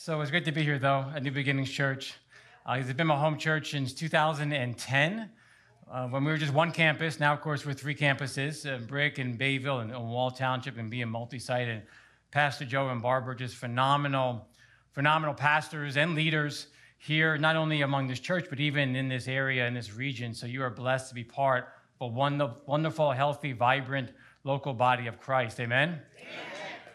So it's great to be here, though, at New Beginnings Church. Uh, it's been my home church since 2010, uh, when we were just one campus. Now, of course, we're three campuses uh, Brick and Bayville and, and Wall Township and being multi site. And Pastor Joe and Barbara, just phenomenal, phenomenal pastors and leaders here, not only among this church, but even in this area, in this region. So you are blessed to be part of a wonderful, healthy, vibrant local body of Christ. Amen? Amen.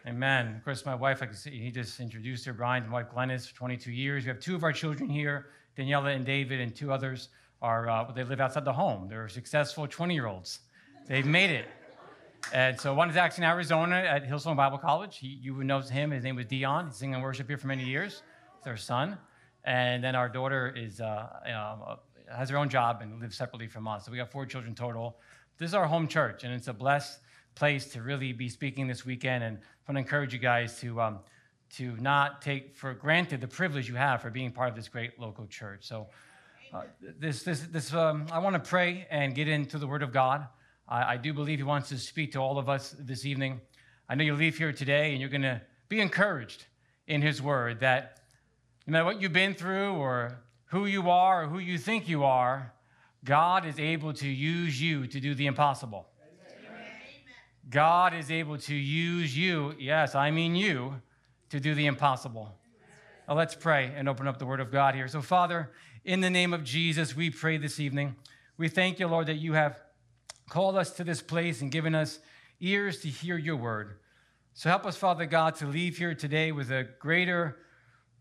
Amen. Of course, my wife, like he just introduced her, Brian, and wife Glennis, for 22 years. We have two of our children here, Daniela and David, and two others are, uh, they live outside the home. They're successful 20 year olds. They've made it. And so one is actually in Arizona at Hillsong Bible College. He, you would know him. His name was Dion. He's singing worship here for many years. It's our son. And then our daughter is, uh, uh, has her own job and lives separately from us. So we got four children total. This is our home church, and it's a blessed place to really be speaking this weekend. And I want to encourage you guys to, um, to not take for granted the privilege you have for being part of this great local church. So, uh, this, this, this, um, I want to pray and get into the Word of God. I, I do believe He wants to speak to all of us this evening. I know you'll leave here today and you're going to be encouraged in His Word that no matter what you've been through or who you are or who you think you are, God is able to use you to do the impossible. God is able to use you, yes, I mean you, to do the impossible. Now let's pray and open up the Word of God here. So, Father, in the name of Jesus, we pray this evening. We thank you, Lord, that you have called us to this place and given us ears to hear your word. So help us, Father God, to leave here today with a greater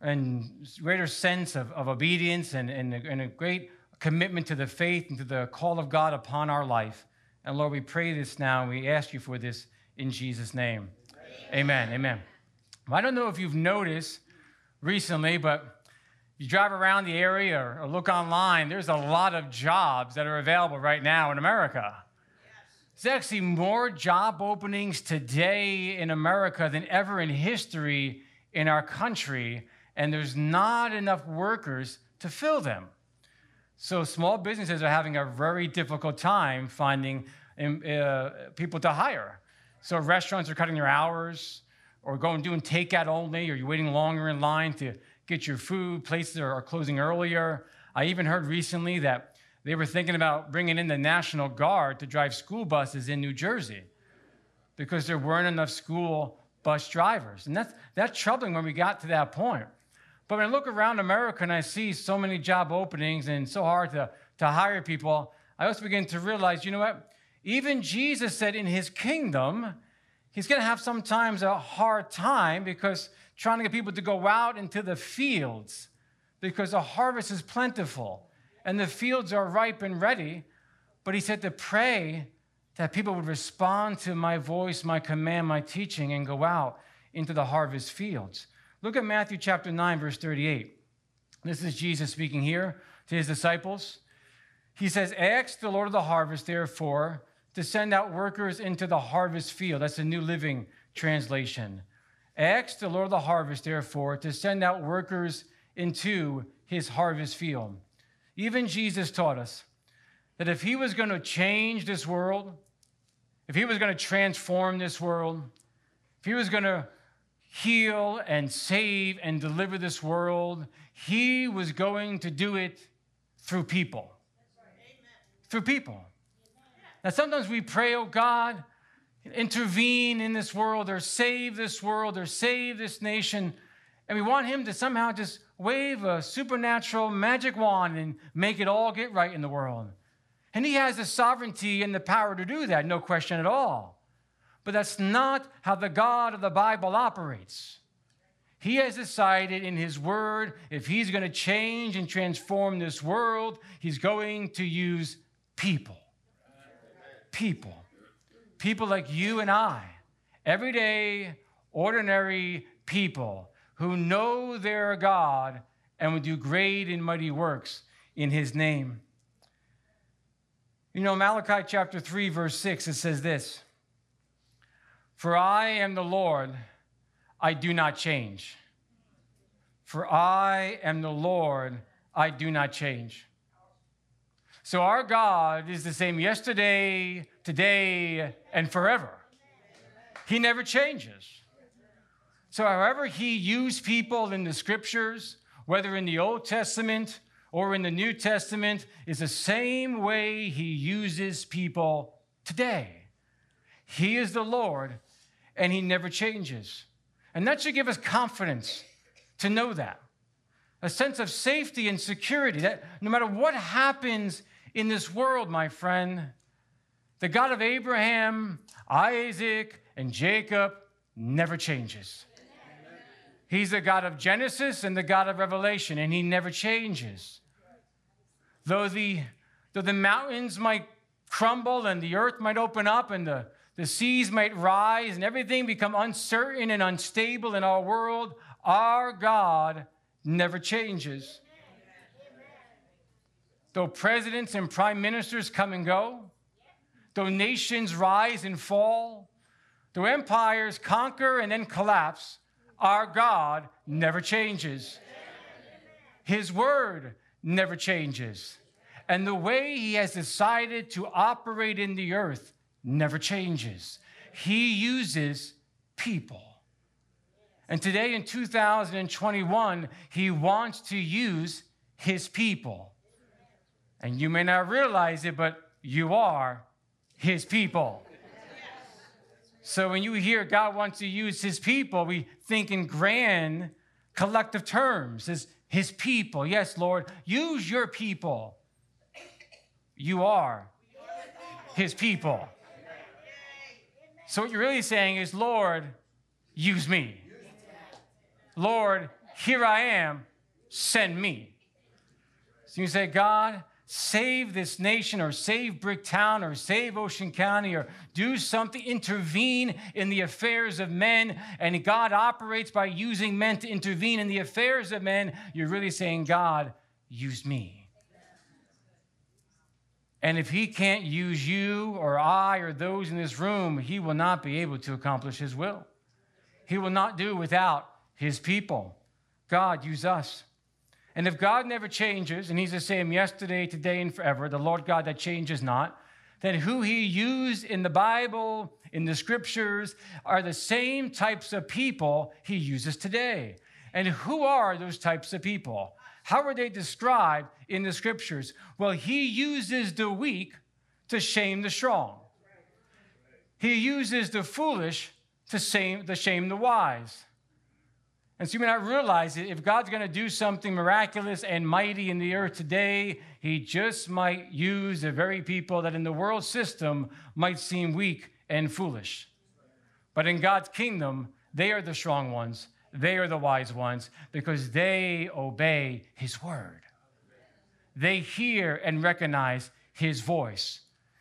and greater sense of, of obedience and, and, and a great commitment to the faith and to the call of God upon our life. And Lord, we pray this now and we ask you for this in Jesus' name. Amen. Amen. Amen. Well, I don't know if you've noticed recently, but if you drive around the area or, look online, there's a lot of jobs that are available right now in America. There's actually more job openings today in America than ever in history in our country, and there's not enough workers to fill them. So small businesses are having a very difficult time finding um, uh, people to hire. So restaurants are cutting their hours or going doing takeout only, or you're waiting longer in line to get your food. Places are closing earlier. I even heard recently that they were thinking about bringing in the National Guard to drive school buses in New Jersey because there weren't enough school bus drivers. And that's, that's troubling when we got to that point. But when I look around America and I see so many job openings and so hard to, to hire people, I also begin to realize, you know what? Even Jesus said in his kingdom, he's going to have sometimes a hard time because trying to get people to go out into the fields because the harvest is plentiful and the fields are ripe and ready. But he said to pray that people would respond to my voice, my command, my teaching, and go out into the harvest fields. Look at Matthew chapter 9, verse 38. This is Jesus speaking here to his disciples. He says, Ask the Lord of the harvest, therefore, to send out workers into the harvest field. That's a New Living Translation. Ask the Lord of the harvest, therefore, to send out workers into his harvest field. Even Jesus taught us that if he was going to change this world, if he was going to transform this world, if he was going to heal and save and deliver this world, he was going to do it through people. Through people. Now, sometimes we pray, oh God, intervene in this world or save this world or save this nation. And we want him to somehow just wave a supernatural magic wand and make it all get right in the world. And he has the sovereignty and the power to do that, no question at all. But that's not how the God of the Bible operates. He has decided in His Word, if He's going to change and transform this world, He's going to use people. People. People like you and I, everyday, ordinary people who know their God and will do great and mighty works in His name. You know, Malachi chapter 3, verse 6, it says this. For I am the Lord, I do not change. For I am the Lord, I do not change. So our God is the same yesterday, today, and forever. He never changes. So, however, he used people in the scriptures, whether in the Old Testament or in the New Testament, is the same way he uses people today. He is the Lord and he never changes. And that should give us confidence to know that. A sense of safety and security that no matter what happens in this world, my friend, the God of Abraham, Isaac, and Jacob never changes. He's the God of Genesis and the God of Revelation, and he never changes. Though the, though the mountains might crumble and the earth might open up and the, the seas might rise and everything become uncertain and unstable in our world, our God never changes. Though presidents and prime ministers come and go, though nations rise and fall, though empires conquer and then collapse, our God never changes. His word never changes. And the way he has decided to operate in the earth never changes. He uses people. And today in 2021, he wants to use his people. And you may not realize it, but you are his people. So when you hear God wants to use his people, we think in grand collective terms as his people. Yes, Lord, use your people. You are his people. So what you're really saying is, Lord, use me. Lord, here I am, send me. So you say, God, save this nation or save Bricktown or save Ocean County or do something, intervene in the affairs of men. And God operates by using men to intervene in the affairs of men. You're really saying, God, use me. And if he can't use you or I or those in this room, he will not be able to accomplish his will. He will not do without his people. God, use us. And if God never changes, and he's the same yesterday, today, and forever, the Lord God that changes not, then who he used in the Bible, in the scriptures, are the same types of people he uses today. And who are those types of people? How are they described in the scriptures? Well, he uses the weak to shame the strong. He uses the foolish to shame, to shame the wise. And so you may not realize it. If God's going to do something miraculous and mighty in the earth today, he just might use the very people that in the world system might seem weak and foolish. But in God's kingdom, they are the strong ones, they are the wise ones because they obey his word. They hear and recognize his voice,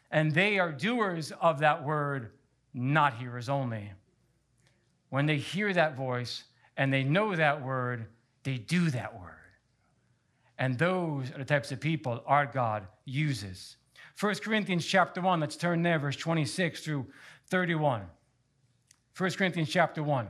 and they are doers of that word, not hearers only. When they hear that voice, and they know that word, they do that word. And those are the types of people our God uses. 1 Corinthians chapter 1, let's turn there, verse 26 through 31. 1 Corinthians chapter 1,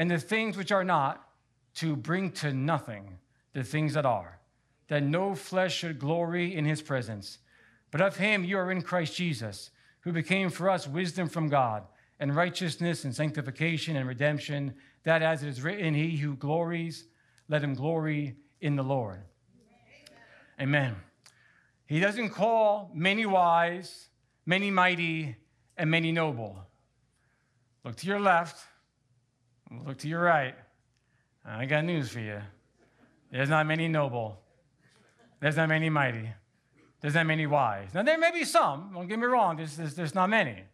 and the things which are not, to bring to nothing the things that are, that no flesh should glory in his presence. But of him you are in Christ Jesus, who became for us wisdom from God, and righteousness and sanctification and redemption that as it is written, he who glories, let him glory in the Lord. Amen. Amen. He doesn't call many wise, many mighty, and many noble. Look to your left, look to your right. I got news for you. There's not many noble, there's not many mighty, there's not many wise. Now, there may be some, don't get me wrong, there's, there's, there's not many.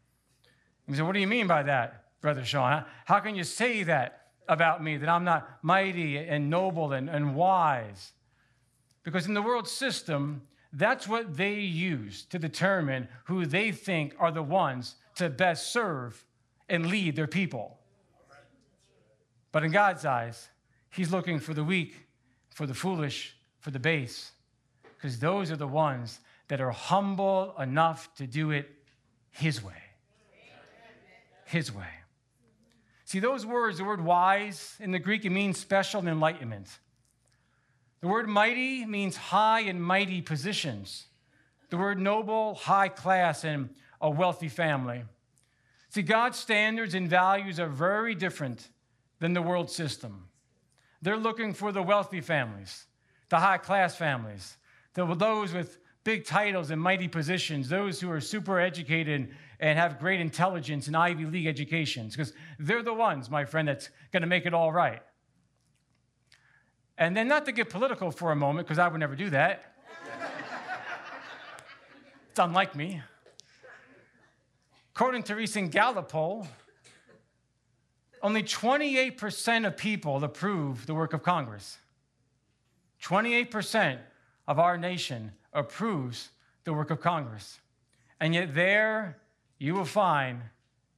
You say, What do you mean by that? Brother Shawn. How can you say that about me, that I'm not mighty and noble and, and wise? Because in the world system, that's what they use to determine who they think are the ones to best serve and lead their people. But in God's eyes, He's looking for the weak, for the foolish, for the base, because those are the ones that are humble enough to do it His way. His way. See, those words, the word wise in the Greek, it means special and enlightenment. The word mighty means high and mighty positions. The word noble, high class, and a wealthy family. See, God's standards and values are very different than the world system. They're looking for the wealthy families, the high class families, the, those with big titles and mighty positions, those who are super educated and have great intelligence and Ivy League educations, because they're the ones, my friend, that's going to make it all right. And then, not to get political for a moment, because I would never do that. it's unlike me. According to recent Gallup poll, only 28% of people approve the work of Congress. 28% of our nation approves the work of Congress. And yet, there you will find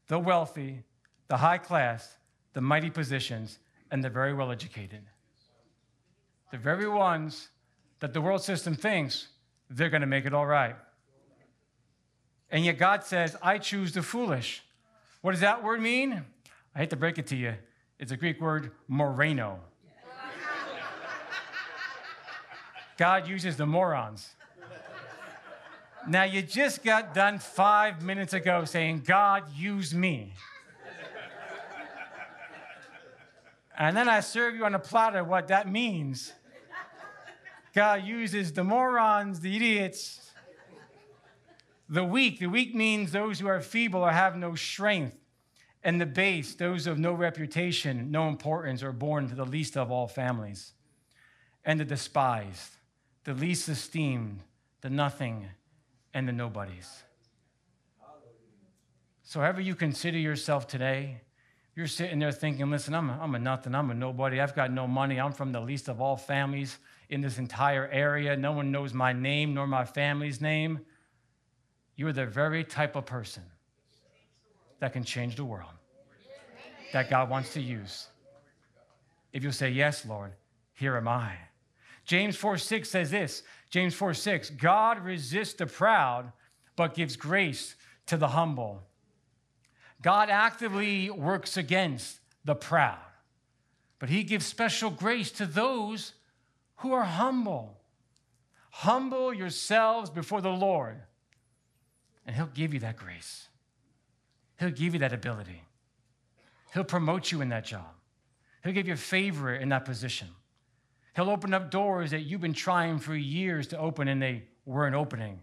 the wealthy, the high class, the mighty positions, and the very well educated. The very ones that the world system thinks they're going to make it all right. And yet, God says, I choose the foolish. What does that word mean? I hate to break it to you. It's a Greek word, moreno. God uses the morons. Now, you just got done five minutes ago saying, God, use me. and then I serve you on a platter what that means. God uses the morons, the idiots, the weak. The weak means those who are feeble or have no strength. And the base, those of no reputation, no importance, are born to the least of all families. And the despised, the least esteemed, the nothing, and the nobodies. So, however you consider yourself today, you're sitting there thinking, listen, I'm a, I'm a nothing, I'm a nobody, I've got no money, I'm from the least of all families in this entire area, no one knows my name nor my family's name. You're the very type of person that can change the world, that God wants to use. If you'll say, Yes, Lord, here am I. James 4 6 says this James 4 6, God resists the proud, but gives grace to the humble. God actively works against the proud, but he gives special grace to those who are humble. Humble yourselves before the Lord, and he'll give you that grace. He'll give you that ability. He'll promote you in that job. He'll give you favor in that position. He'll open up doors that you've been trying for years to open and they weren't opening.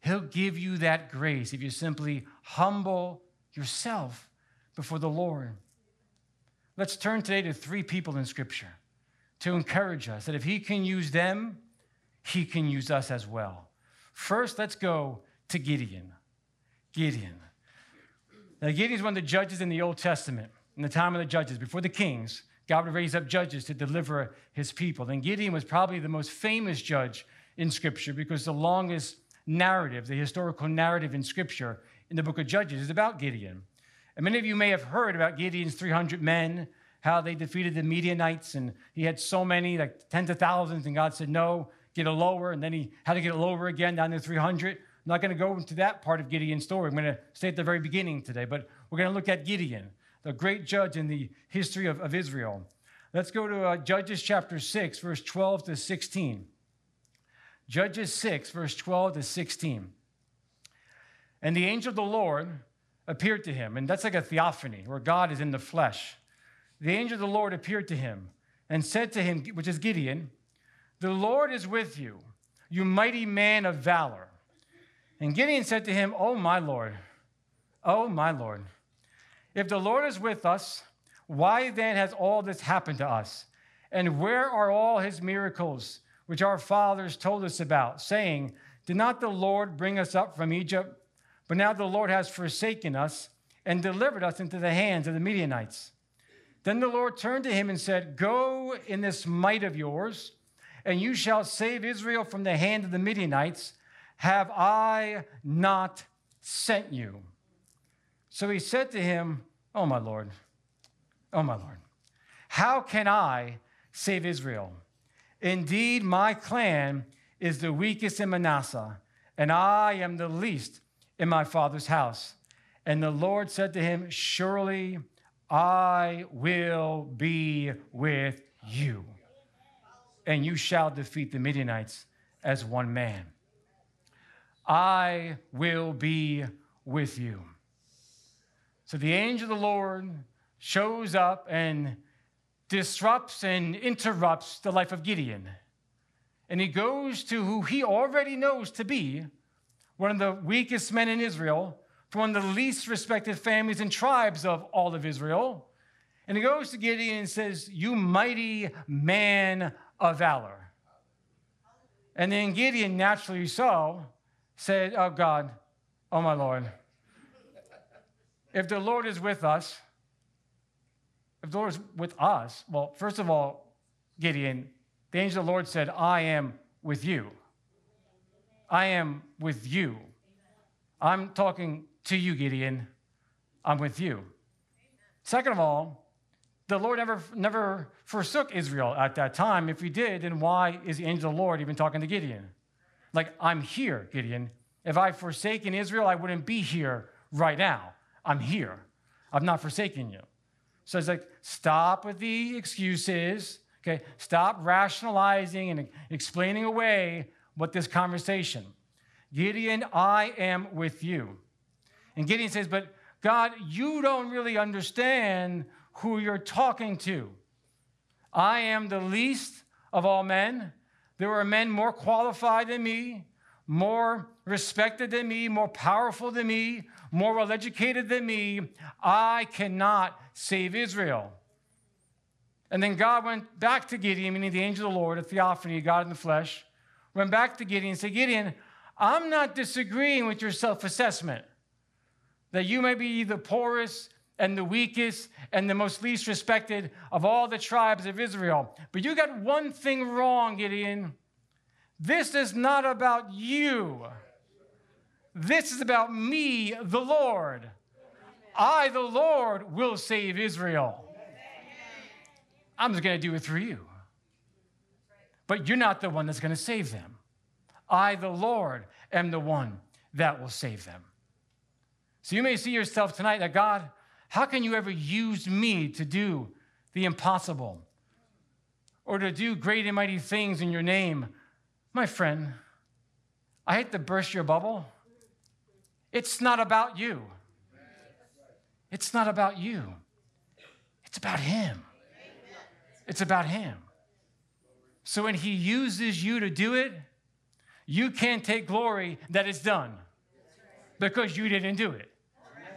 He'll give you that grace if you simply humble yourself before the Lord. Let's turn today to three people in Scripture to encourage us that if He can use them, He can use us as well. First, let's go to Gideon. Gideon. Now, Gideon is one of the judges in the Old Testament, in the time of the judges, before the kings. God would raise up judges to deliver his people. And Gideon was probably the most famous judge in Scripture because the longest narrative, the historical narrative in Scripture in the book of Judges, is about Gideon. And many of you may have heard about Gideon's 300 men, how they defeated the Midianites, and he had so many, like tens of thousands, and God said, No, get it lower. And then he had to get it lower again, down to 300. I'm not going to go into that part of Gideon's story. I'm going to stay at the very beginning today, but we're going to look at Gideon the great judge in the history of, of Israel. Let's go to uh, Judges chapter 6, verse 12 to 16. Judges 6, verse 12 to 16. And the angel of the Lord appeared to him, and that's like a theophany where God is in the flesh. The angel of the Lord appeared to him and said to him, which is Gideon, The Lord is with you, you mighty man of valor. And Gideon said to him, Oh, my Lord, oh, my Lord. If the Lord is with us, why then has all this happened to us? And where are all his miracles, which our fathers told us about, saying, Did not the Lord bring us up from Egypt? But now the Lord has forsaken us and delivered us into the hands of the Midianites. Then the Lord turned to him and said, Go in this might of yours, and you shall save Israel from the hand of the Midianites. Have I not sent you? So he said to him, Oh, my Lord, oh, my Lord, How can I save Israel? Indeed, my clan is the weakest in Manasseh, and I am the least in my father's house. And the Lord said to him, Surely I will be with you, and you shall defeat the Midianites as one man. I will be with you. So the angel of the Lord shows up and disrupts and interrupts the life of Gideon. And he goes to who he already knows to be one of the weakest men in Israel, from one of the least respected families and tribes of all of Israel. And he goes to Gideon and says, You mighty man of valor. And then Gideon, naturally so, said, Oh God, oh my Lord, if the Lord is with us, if the Lord is with us, well, first of all, Gideon, the angel of the Lord said, I am with you. I am with you. I'm talking to you, Gideon. I'm with you. Second of all, the Lord never, never forsook Israel at that time. If he did, then why is the angel of the Lord even talking to Gideon? Like, I'm here, Gideon. If I've forsaken Israel, I wouldn't be here right now. I'm here. I've not forsaken you. So it's like, stop with the excuses. Okay, stop rationalizing and explaining away what this conversation. Gideon, I am with you. And Gideon says, But God, you don't really understand who you're talking to. I am the least of all men. There are men more qualified than me, more respected than me, more powerful than me, more well educated than me. I cannot save Israel. And then God went back to Gideon, meaning the angel of the Lord, a theophany, God in the flesh, went back to Gideon and said, Gideon, I'm not disagreeing with your self assessment that you may be the poorest and the weakest and the most least respected of all the tribes of Israel. But you got one thing wrong, Gideon. This is not about you. This is about me, the Lord. I, the Lord, will save Israel. I'm just going to do it through you. But you're not the one that's going to save them. I, the Lord, am the one that will save them. So you may see yourself tonight that God, how can you ever use me to do the impossible or to do great and mighty things in your name? My friend, I hate to burst your bubble. It's not about you. It's not about you. It's about Him. It's about Him. So when He uses you to do it, you can't take glory that it's done because you didn't do it.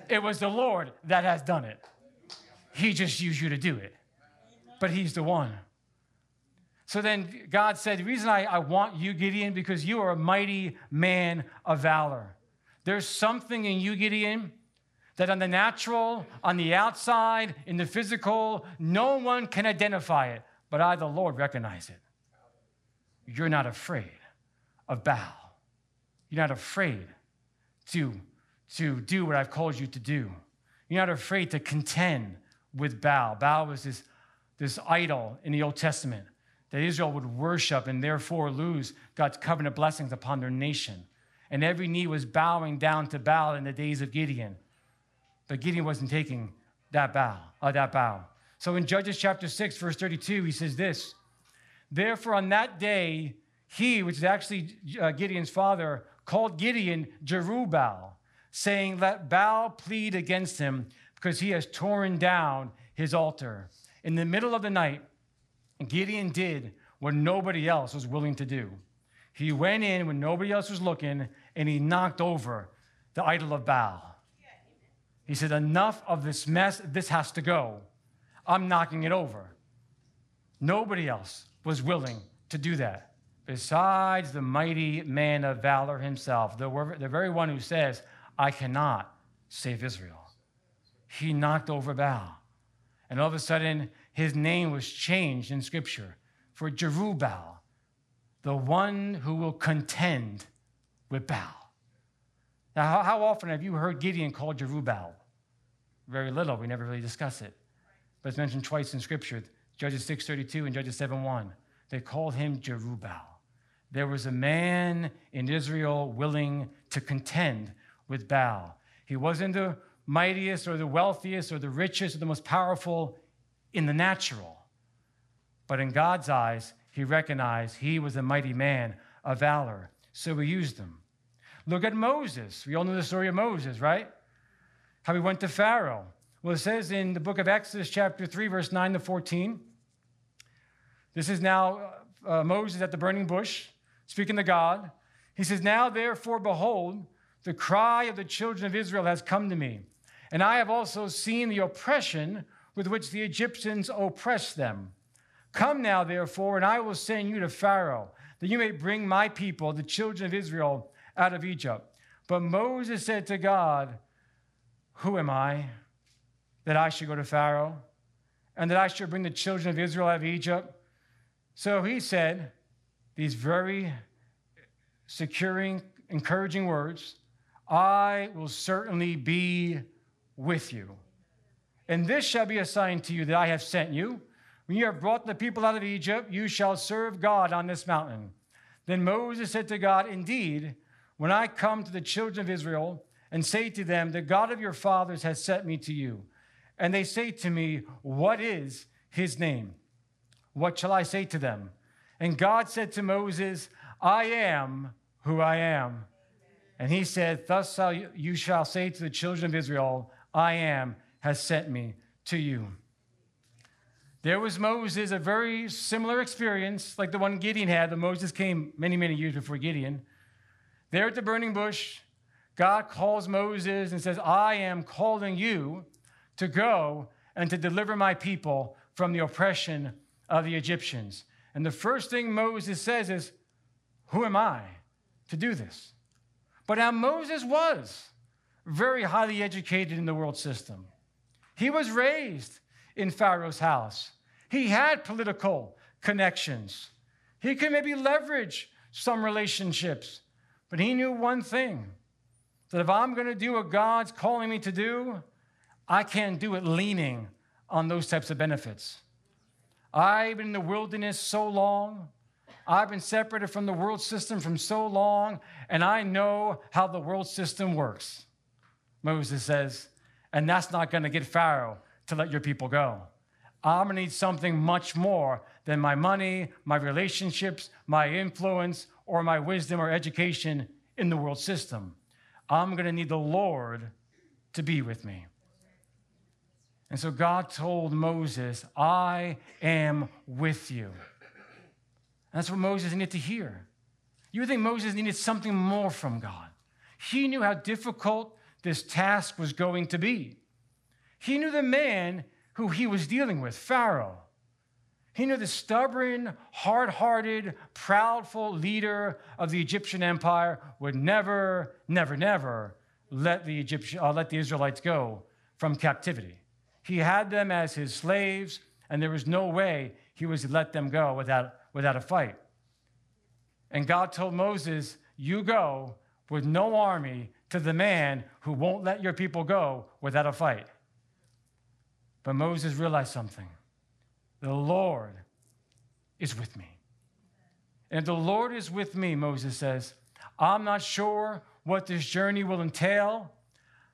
It was the Lord that has done it. He just used you to do it, but He's the one. So then God said, The reason I, I want you, Gideon, because you are a mighty man of valor. There's something in you, Gideon, that on the natural, on the outside, in the physical, no one can identify it, but I, the Lord, recognize it. You're not afraid of Baal. You're not afraid to, to do what I've called you to do. You're not afraid to contend with Baal. Baal was this, this idol in the Old Testament that Israel would worship and therefore lose God's covenant blessings upon their nation. And every knee was bowing down to Baal in the days of Gideon. But Gideon wasn't taking that bow, uh, that bow. So in Judges chapter 6, verse 32, he says this Therefore, on that day, he, which is actually uh, Gideon's father, called Gideon Jerubbaal, saying, Let Baal plead against him, because he has torn down his altar. In the middle of the night, Gideon did what nobody else was willing to do. He went in when nobody else was looking and he knocked over the idol of Baal. He said, Enough of this mess. This has to go. I'm knocking it over. Nobody else was willing to do that besides the mighty man of valor himself, the, the very one who says, I cannot save Israel. He knocked over Baal. And all of a sudden, his name was changed in Scripture for Jerubbaal, the one who will contend with Baal. Now, how often have you heard Gideon called Jerubbaal? Very little. We never really discuss it. But it's mentioned twice in Scripture. Judges 6:32 and Judges 7:1. They called him Jerubbaal. There was a man in Israel willing to contend with Baal. He wasn't the mightiest or the wealthiest or the richest or the most powerful in the natural. But in God's eyes, he recognized he was a mighty man of valor. So he used him. Look at Moses. We all know the story of Moses, right? How he went to Pharaoh. Well, it says in the book of Exodus, chapter 3, verse 9 to 14. This is now uh, Moses at the burning bush, speaking to God. He says, Now therefore, behold, the cry of the children of Israel has come to me, and I have also seen the oppression with which the Egyptians oppress them. Come now, therefore, and I will send you to Pharaoh, that you may bring my people, the children of Israel, out of Egypt. But Moses said to God, Who am I that I should go to Pharaoh and that I should bring the children of Israel out of Egypt? So he said these very securing, encouraging words I will certainly be with you. And this shall be a sign to you that I have sent you. When you have brought the people out of Egypt, you shall serve God on this mountain. Then Moses said to God, Indeed, when I come to the children of Israel and say to them, The God of your fathers has sent me to you, and they say to me, What is his name? What shall I say to them? And God said to Moses, I am who I am. And he said, Thus shall you, you shall say to the children of Israel, I am has sent me to you. There was Moses, a very similar experience like the one Gideon had, but Moses came many, many years before Gideon. There at the burning bush, God calls Moses and says, I am calling you to go and to deliver my people from the oppression of the Egyptians. And the first thing Moses says is, Who am I to do this? But now Moses was very highly educated in the world system. He was raised in Pharaoh's house. He had political connections. He could maybe leverage some relationships. But he knew one thing that if I'm going to do what God's calling me to do, I can't do it leaning on those types of benefits. I've been in the wilderness so long. I've been separated from the world system from so long, and I know how the world system works. Moses says, and that's not going to get Pharaoh to let your people go. I'm going to need something much more than my money, my relationships, my influence, or my wisdom or education in the world system. I'm going to need the Lord to be with me. And so God told Moses, I am with you. That's what Moses needed to hear. You would think Moses needed something more from God. He knew how difficult this task was going to be. He knew the man who he was dealing with, Pharaoh. He knew the stubborn, hard hearted, proudful leader of the Egyptian empire would never, never, never let the, Egyptian, uh, let the Israelites go from captivity. He had them as his slaves, and there was no way he was to let them go without, without a fight. And God told Moses, You go with no army to the man who won't let your people go without a fight. But Moses realized something the Lord is with me. And the Lord is with me, Moses says. I'm not sure what this journey will entail.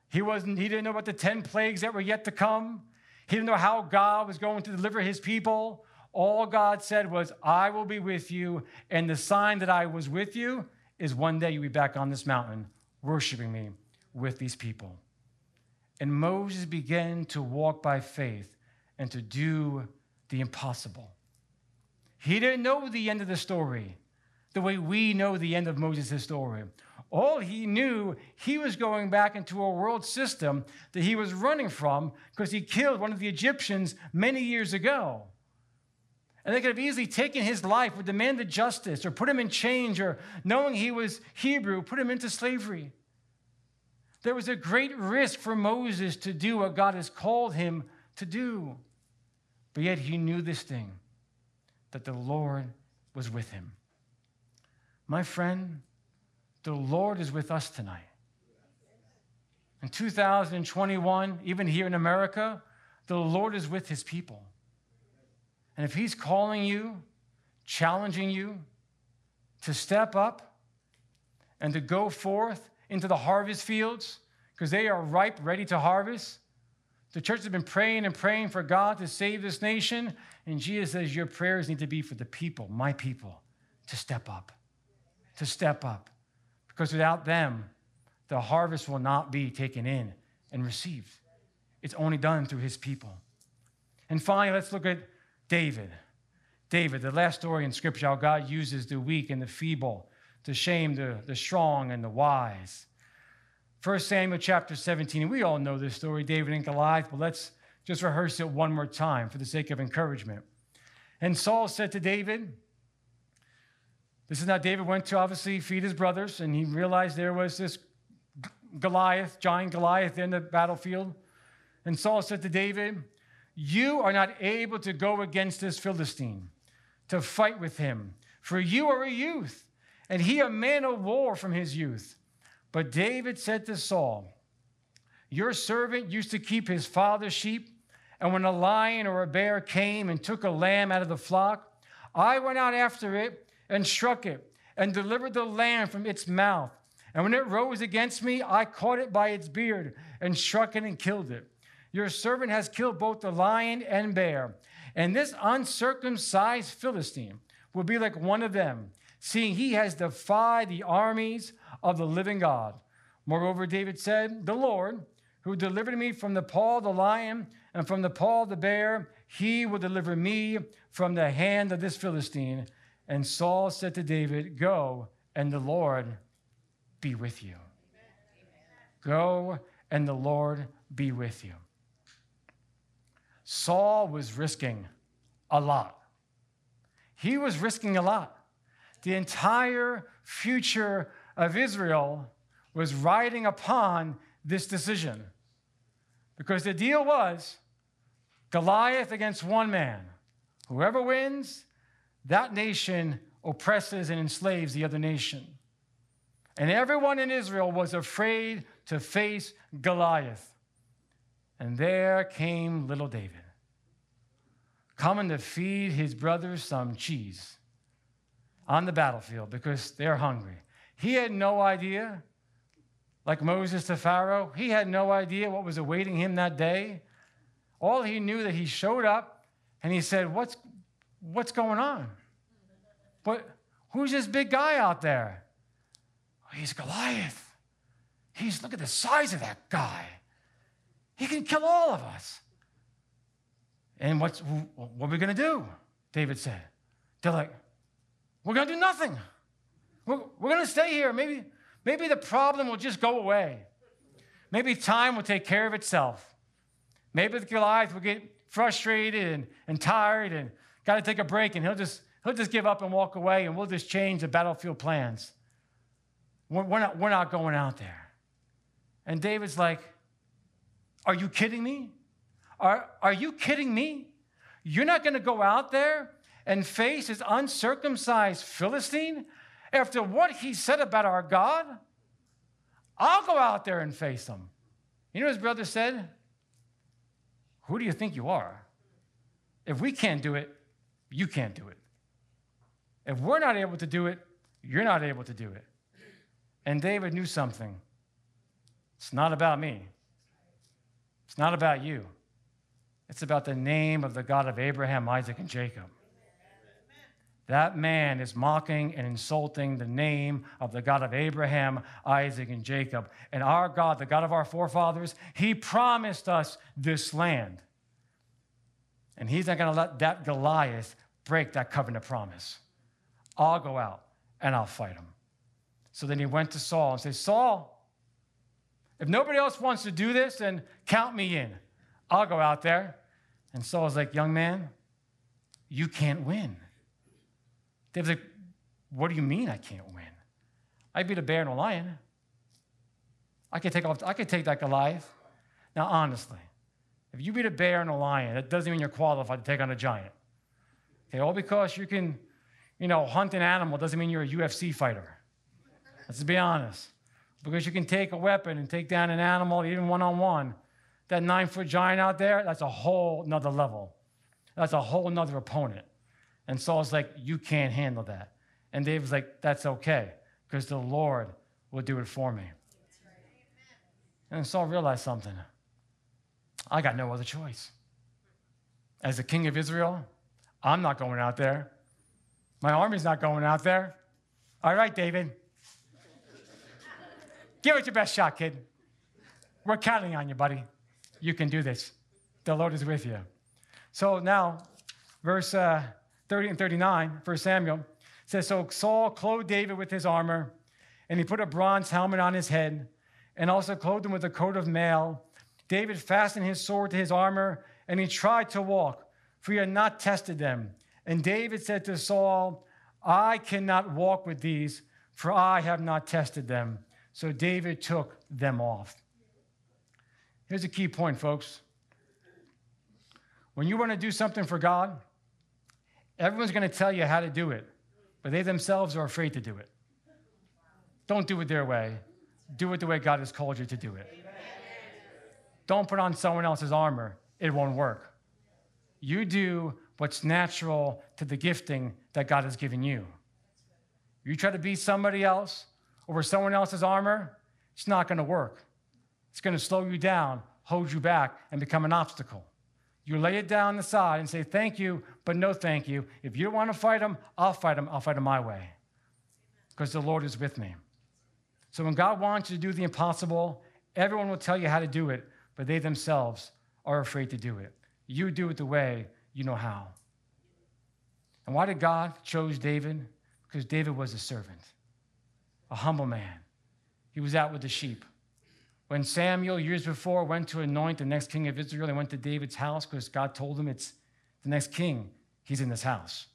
He, wasn't, he didn't know about the 10 plagues that were yet to come. He didn't know how God was going to deliver his people. All God said was, I will be with you. And the sign that I was with you is one day you'll be back on this mountain worshiping me with these people. And Moses began to walk by faith and to do the impossible. He didn't know the end of the story the way we know the end of Moses' story. All he knew, he was going back into a world system that he was running from because he killed one of the Egyptians many years ago. And they could have easily taken his life or demanded justice or put him in chains or, knowing he was Hebrew, put him into slavery. There was a great risk for Moses to do what God has called him to do. But yet he knew this thing that the Lord was with him. My friend, the Lord is with us tonight. In 2021, even here in America, the Lord is with his people. And if He's calling you, challenging you to step up and to go forth into the harvest fields, because they are ripe, ready to harvest. The church has been praying and praying for God to save this nation. And Jesus says, Your prayers need to be for the people, my people, to step up, to step up. Because without them, the harvest will not be taken in and received. It's only done through his people. And finally, let's look at David. David, the last story in Scripture, how God uses the weak and the feeble to shame the, the strong and the wise. 1 Samuel chapter 17, we all know this story, David and Goliath, but let's just rehearse it one more time for the sake of encouragement. And Saul said to David, This is now David went to obviously feed his brothers, and he realized there was this Goliath, giant Goliath in the battlefield. And Saul said to David, You are not able to go against this Philistine to fight with him, for you are a youth, and he a man of war from his youth. But David said to Saul, Your servant used to keep his father's sheep, and when a lion or a bear came and took a lamb out of the flock, I went out after it and struck it and delivered the lamb from its mouth. And when it rose against me, I caught it by its beard and struck it and killed it. Your servant has killed both the lion and bear. And this uncircumcised Philistine will be like one of them, seeing he has defied the armies of the living God. Moreover, David said, The Lord, who delivered me from the paw of the lion and from the paw of the bear, he will deliver me from the hand of this Philistine. And Saul said to David, Go, and the Lord be with you. Go, and the Lord be with you. Saul was risking a lot. He was risking a lot. The entire future of Israel was riding upon this decision. Because the deal was Goliath against one man. Whoever wins, that nation oppresses and enslaves the other nation. And everyone in Israel was afraid to face Goliath. And there came little David, coming to feed his brothers some cheese on the battlefield because they're hungry. He had no idea, like Moses to Pharaoh, he had no idea what was awaiting him that day. All he knew that he showed up and he said, What's, what's going on? But who's this big guy out there? He's Goliath. He's, look at the size of that guy. He can kill all of us. And what's, what are we going to do? David said. They're like, we're going to do nothing. We're, we're going to stay here. Maybe, maybe the problem will just go away. Maybe time will take care of itself. Maybe the Goliath will get frustrated and, and tired and got to take a break, and he'll just, he'll just give up and walk away, and we'll just change the battlefield plans. We're not, we're not going out there. And David's like, Are you kidding me? Are, are you kidding me? You're not going to go out there and face this uncircumcised Philistine after what he said about our God? I'll go out there and face him. You know his brother said? Who do you think you are? If we can't do it, you can't do it. If we're not able to do it, you're not able to do it. And David knew something. It's not about me. It's not about you. It's about the name of the God of Abraham, Isaac, and Jacob. That man is mocking and insulting the name of the God of Abraham, Isaac, and Jacob. And our God, the God of our forefathers, he promised us this land. And he's not going to let that Goliath break that covenant promise. I'll go out and I'll fight him. So then he went to Saul and said, Saul, if nobody else wants to do this, then count me in. I'll go out there. And Saul's like, Young man, you can't win. David's like, What do you mean I can't win? I beat a bear and a lion. I could take off, I could take that Goliath. Now, honestly, if you beat a bear and a lion, that doesn't mean you're qualified to take on a giant. Okay, all because you can, you know, hunt an animal doesn't mean you're a UFC fighter. Let's be honest. Because you can take a weapon and take down an animal, even one on one. That nine foot giant out there, that's a whole nother level. That's a whole nother opponent. And Saul's like, You can't handle that. And David's like, That's okay, because the Lord will do it for me. And Saul realized something. I got no other choice. As the king of Israel, I'm not going out there. My army's not going out there. All right, David. Give it your best shot, kid. We're counting on you, buddy. You can do this. The Lord is with you. So now, verse uh, 30 and 39, 1 Samuel says So Saul clothed David with his armor, and he put a bronze helmet on his head, and also clothed him with a coat of mail. David fastened his sword to his armor, and he tried to walk, for he had not tested them. And David said to Saul, I cannot walk with these, for I have not tested them. So David took them off. Here's a key point, folks. When you want to do something for God, everyone's going to tell you how to do it, but they themselves are afraid to do it. Don't do it their way. Do it the way God has called you to do it. Don't put on someone else's armor, it won't work. You do what's natural to the gifting that God has given you. You try to be somebody else over someone else's armor, it's not going to work. It's going to slow you down, hold you back, and become an obstacle. You lay it down the side and say, Thank you, but no thank you. If you want to fight them, I'll fight them. I'll fight them my way because the Lord is with me. So when God wants you to do the impossible, everyone will tell you how to do it, but they themselves are afraid to do it. You do it the way you know how. And why did God chose David? Because David was a servant, a humble man. He was out with the sheep. When Samuel, years before, went to anoint the next king of Israel, they went to David's house because God told him it's the next king. He's in this house.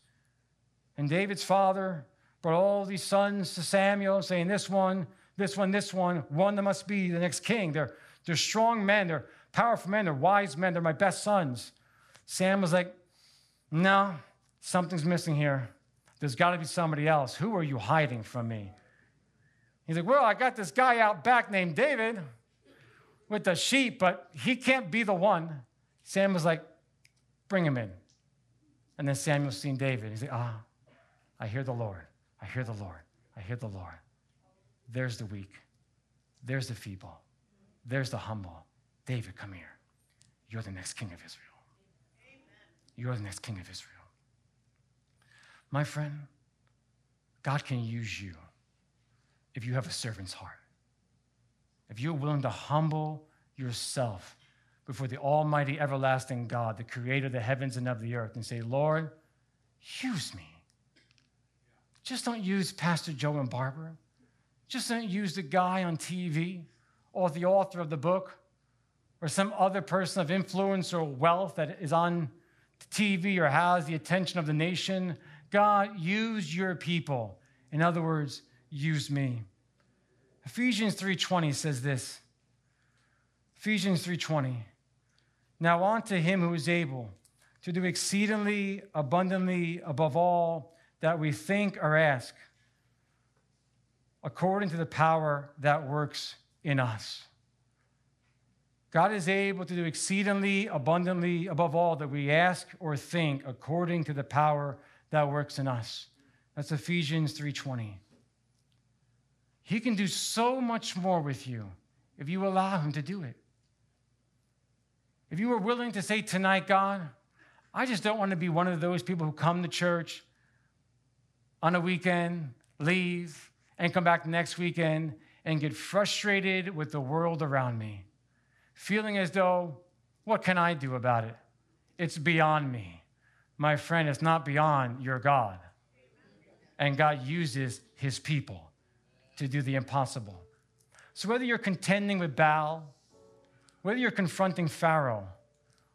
And David's father brought all these sons to Samuel, saying, This one, this one, this one, one that must be the next king. They're, they're strong men, they're powerful men, they're wise men, they're my best sons. Sam was like, No, something's missing here. There's got to be somebody else. Who are you hiding from me? He's like, Well, I got this guy out back named David with the sheep, but he can't be the one. Sam was like, Bring him in. And then Samuel seen David. He's like, Ah, I hear the Lord. I hear the Lord. I hear the Lord. There's the weak. There's the feeble. There's the humble. David, come here. You're the next king of Israel. You're the next king of Israel. My friend, God can use you if you have a servant's heart. If you're willing to humble yourself before the Almighty, everlasting God, the creator of the heavens and of the earth, and say, Lord, use me. Just don't use Pastor Joe and Barbara. Just don't use the guy on TV or the author of the book or some other person of influence or wealth that is on TV or has the attention of the nation. God, use your people. In other words, use me. Ephesians 3:20 says this. Ephesians 3:20. Now unto him who is able to do exceedingly abundantly above all that we think or ask according to the power that works in us. God is able to do exceedingly abundantly above all that we ask or think according to the power that works in us. That's Ephesians 3:20. He can do so much more with you if you allow him to do it. If you are willing to say tonight, God, I just don't want to be one of those people who come to church on a weekend, leave, and come back next weekend and get frustrated with the world around me feeling as though, what can I do about it? It's beyond me. My friend, it's not beyond your God. And God uses his people to do the impossible. So whether you're contending with Baal, whether you're confronting Pharaoh,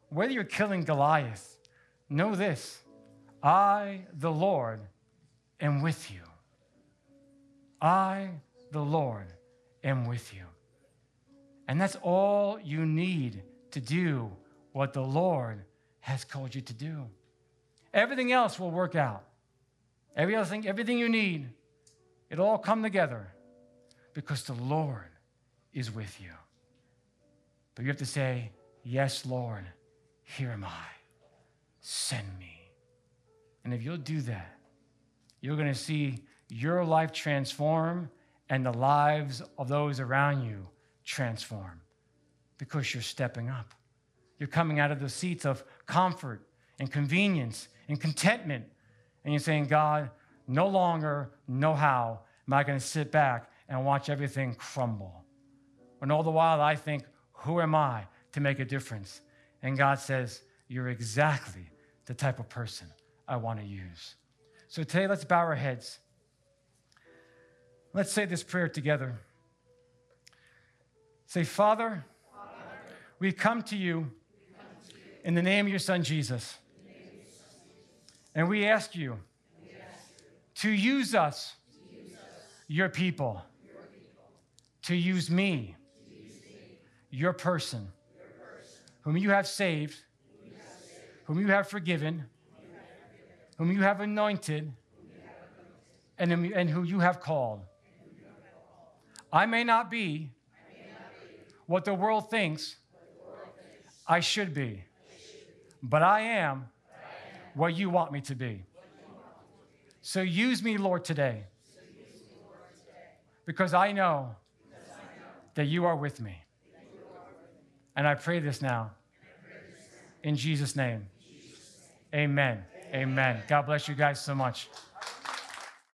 whether you're killing Goliath, know this I, the Lord, am with you. I, the Lord, am with you. And that's all you need to do what the Lord has called you to do. Everything else will work out. Everything, everything you need, it'll all come together because the Lord is with you. But you have to say, Yes, Lord, here am I. send me. And if you'll do that, you're going to see your life transform and the lives of those around you transform because you're stepping up. You're coming out of the seats of comfort and convenience and contentment. And you're saying, God, no longer, no how am I going to sit back and watch everything crumble. And all the while, I think, who am I to make a difference? And God says, You're exactly the type of person I want to use. So today, let's bow our heads. Let's say this prayer together. Say, Father, Father we come to you in the name of your Son Jesus. And we ask you to use us, your people, to use me, your person, whom you have saved, whom you have forgiven, whom you have anointed, and, and who you have called. I may not be what the world thinks I should be, but I am what you want me to be. So use me, Lord, today, because I know that you are with me. And I pray this now in Jesus' name. Amen. Amen. God bless you guys so much.